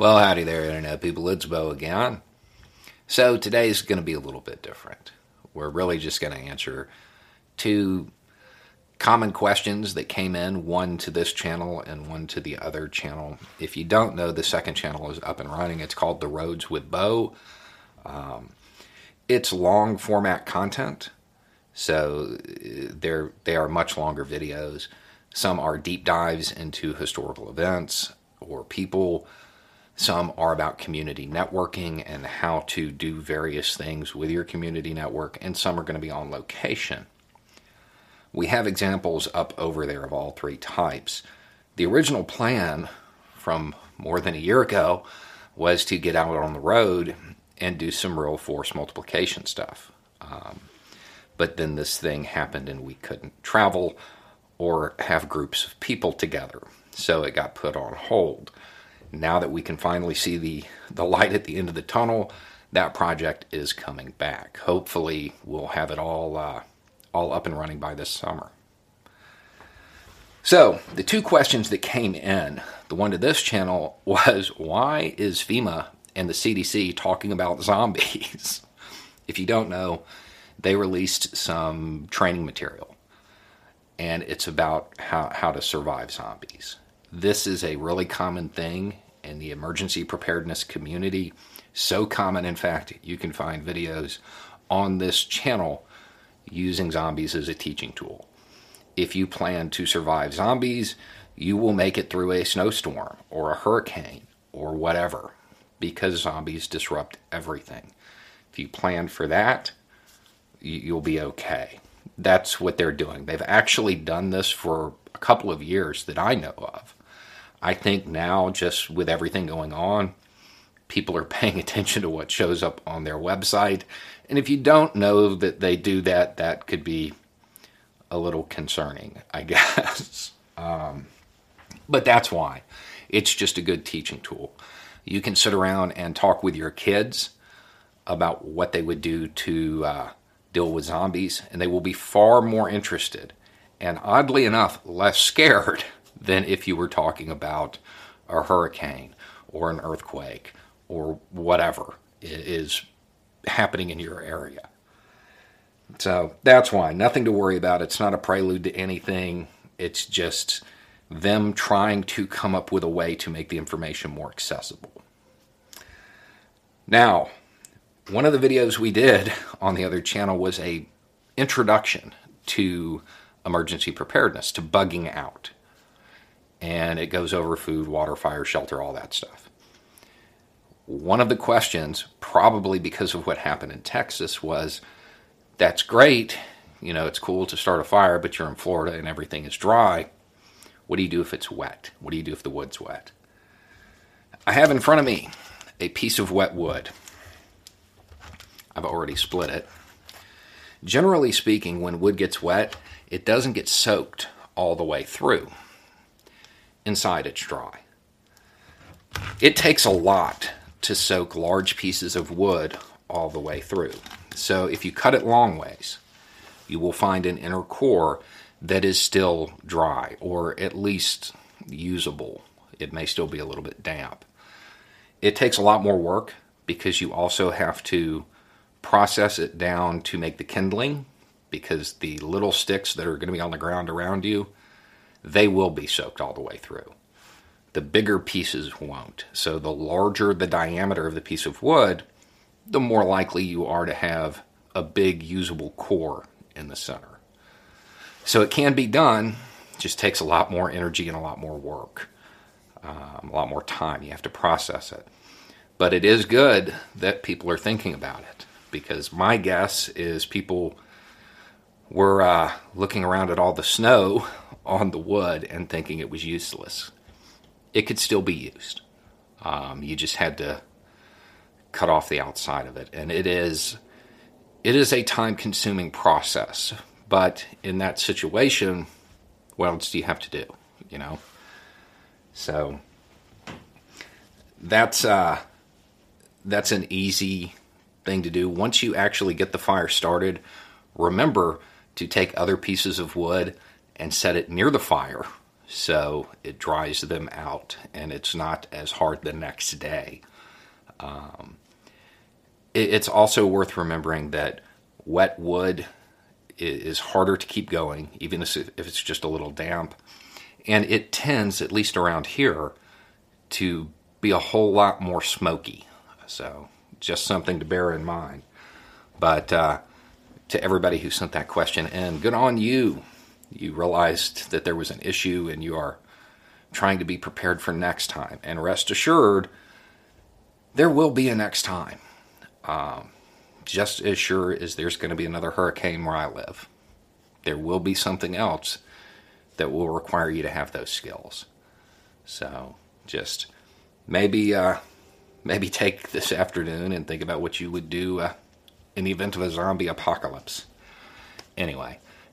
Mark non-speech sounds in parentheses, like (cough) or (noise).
Well, howdy there, Internet people. It's Beau again. So, today's going to be a little bit different. We're really just going to answer two common questions that came in one to this channel and one to the other channel. If you don't know, the second channel is up and running. It's called The Roads with Beau. Um, it's long format content, so uh, they're, they are much longer videos. Some are deep dives into historical events or people some are about community networking and how to do various things with your community network, and some are going to be on location. We have examples up over there of all three types. The original plan from more than a year ago was to get out on the road and do some real force multiplication stuff. Um, but then this thing happened and we couldn't travel or have groups of people together. So it got put on hold now that we can finally see the, the light at the end of the tunnel, that project is coming back. Hopefully, we'll have it all uh, all up and running by this summer. So, the two questions that came in, the one to this channel (laughs) was why is FEMA and the CDC talking about (laughs) zombies? if you don't know, they released some training material, and it's about how, how to survive zombies. This is a really common thing in the emergency preparedness community. So common, in fact, you can find videos on this channel using zombies as a teaching tool. If you plan to survive zombies, you will make it through a snowstorm or a hurricane or whatever because zombies disrupt everything. If you plan for that, you'll be okay. That's what they're doing. They've actually done this for a couple of years that I know of. I think now, just with everything going on, people are (laughs) paying attention to what shows up on their website. And if you don't know that they do that, that could be a little concerning, (laughs) I guess. Um, but that's why. It's just a good teaching tool. You can sit around and talk with your kids about what they would do to uh, deal with zombies, and they will be far more interested and, oddly enough, less scared (laughs) than if you were talking about a hurricane or an earthquake or whatever is happening in your area. So that's why. Nothing to worry about. It's not a prelude to anything. It's just them trying to come up with a way to make the information more accessible. Now, one of the videos we did on the other channel was a introduction to emergency preparedness, to bugging out and it goes over food, water, fire, shelter, all that stuff. One of the questions, probably because of what happened in Texas, was that's great. You know, it's cool to start a fire, but you're in Florida and everything is dry. What do you do if it's wet? What do you do if the wood's wet? I have in front of me a piece of wet wood. I've already split it. Generally speaking, when wood gets wet, it doesn't get soaked all the way through inside it's dry. It takes a lot to soak large pieces of wood all the way through. So if you cut it long ways, you will find an inner core that is still dry or at least usable. It may still be a little bit damp. It takes a lot more work because you also have to process it down to make the kindling because the little sticks that are going to be on the ground around you they will be soaked all the way through. The bigger pieces won't. So the larger the diameter of the piece of wood, the more likely you are to have a big usable core in the center. So it can be done, just takes a lot more energy and a lot more work, um, a lot more time. You have to process it. But it is good that people are thinking about it because my guess is people were uh, looking around at all the snow on the wood and thinking it was useless. It could still be used. Um, you just had to cut off the outside of it, and it is it is a time consuming process. But in that situation, what else do you have to do? You know, so that's uh, that's an easy thing to do. Once you actually get the fire started, remember to take other pieces of wood and set it near the fire so it dries them out and it's not as hard the next day. Um, it, it's also worth remembering that wet wood is harder to keep going, even if it's just a little damp. And it tends, at least around here, to be a whole lot more smoky. So, just something to bear in mind. But uh, to everybody who sent that question in, good on you. You realized that there was an issue and you are trying to be prepared for next time. And rest assured, there will be a next time. Um, just as sure as there's going to be another hurricane where I live, there will be something else that will require you to have those skills. So just maybe uh, maybe take this afternoon and think about what you would do uh, in the event of a zombie apocalypse. Anyway,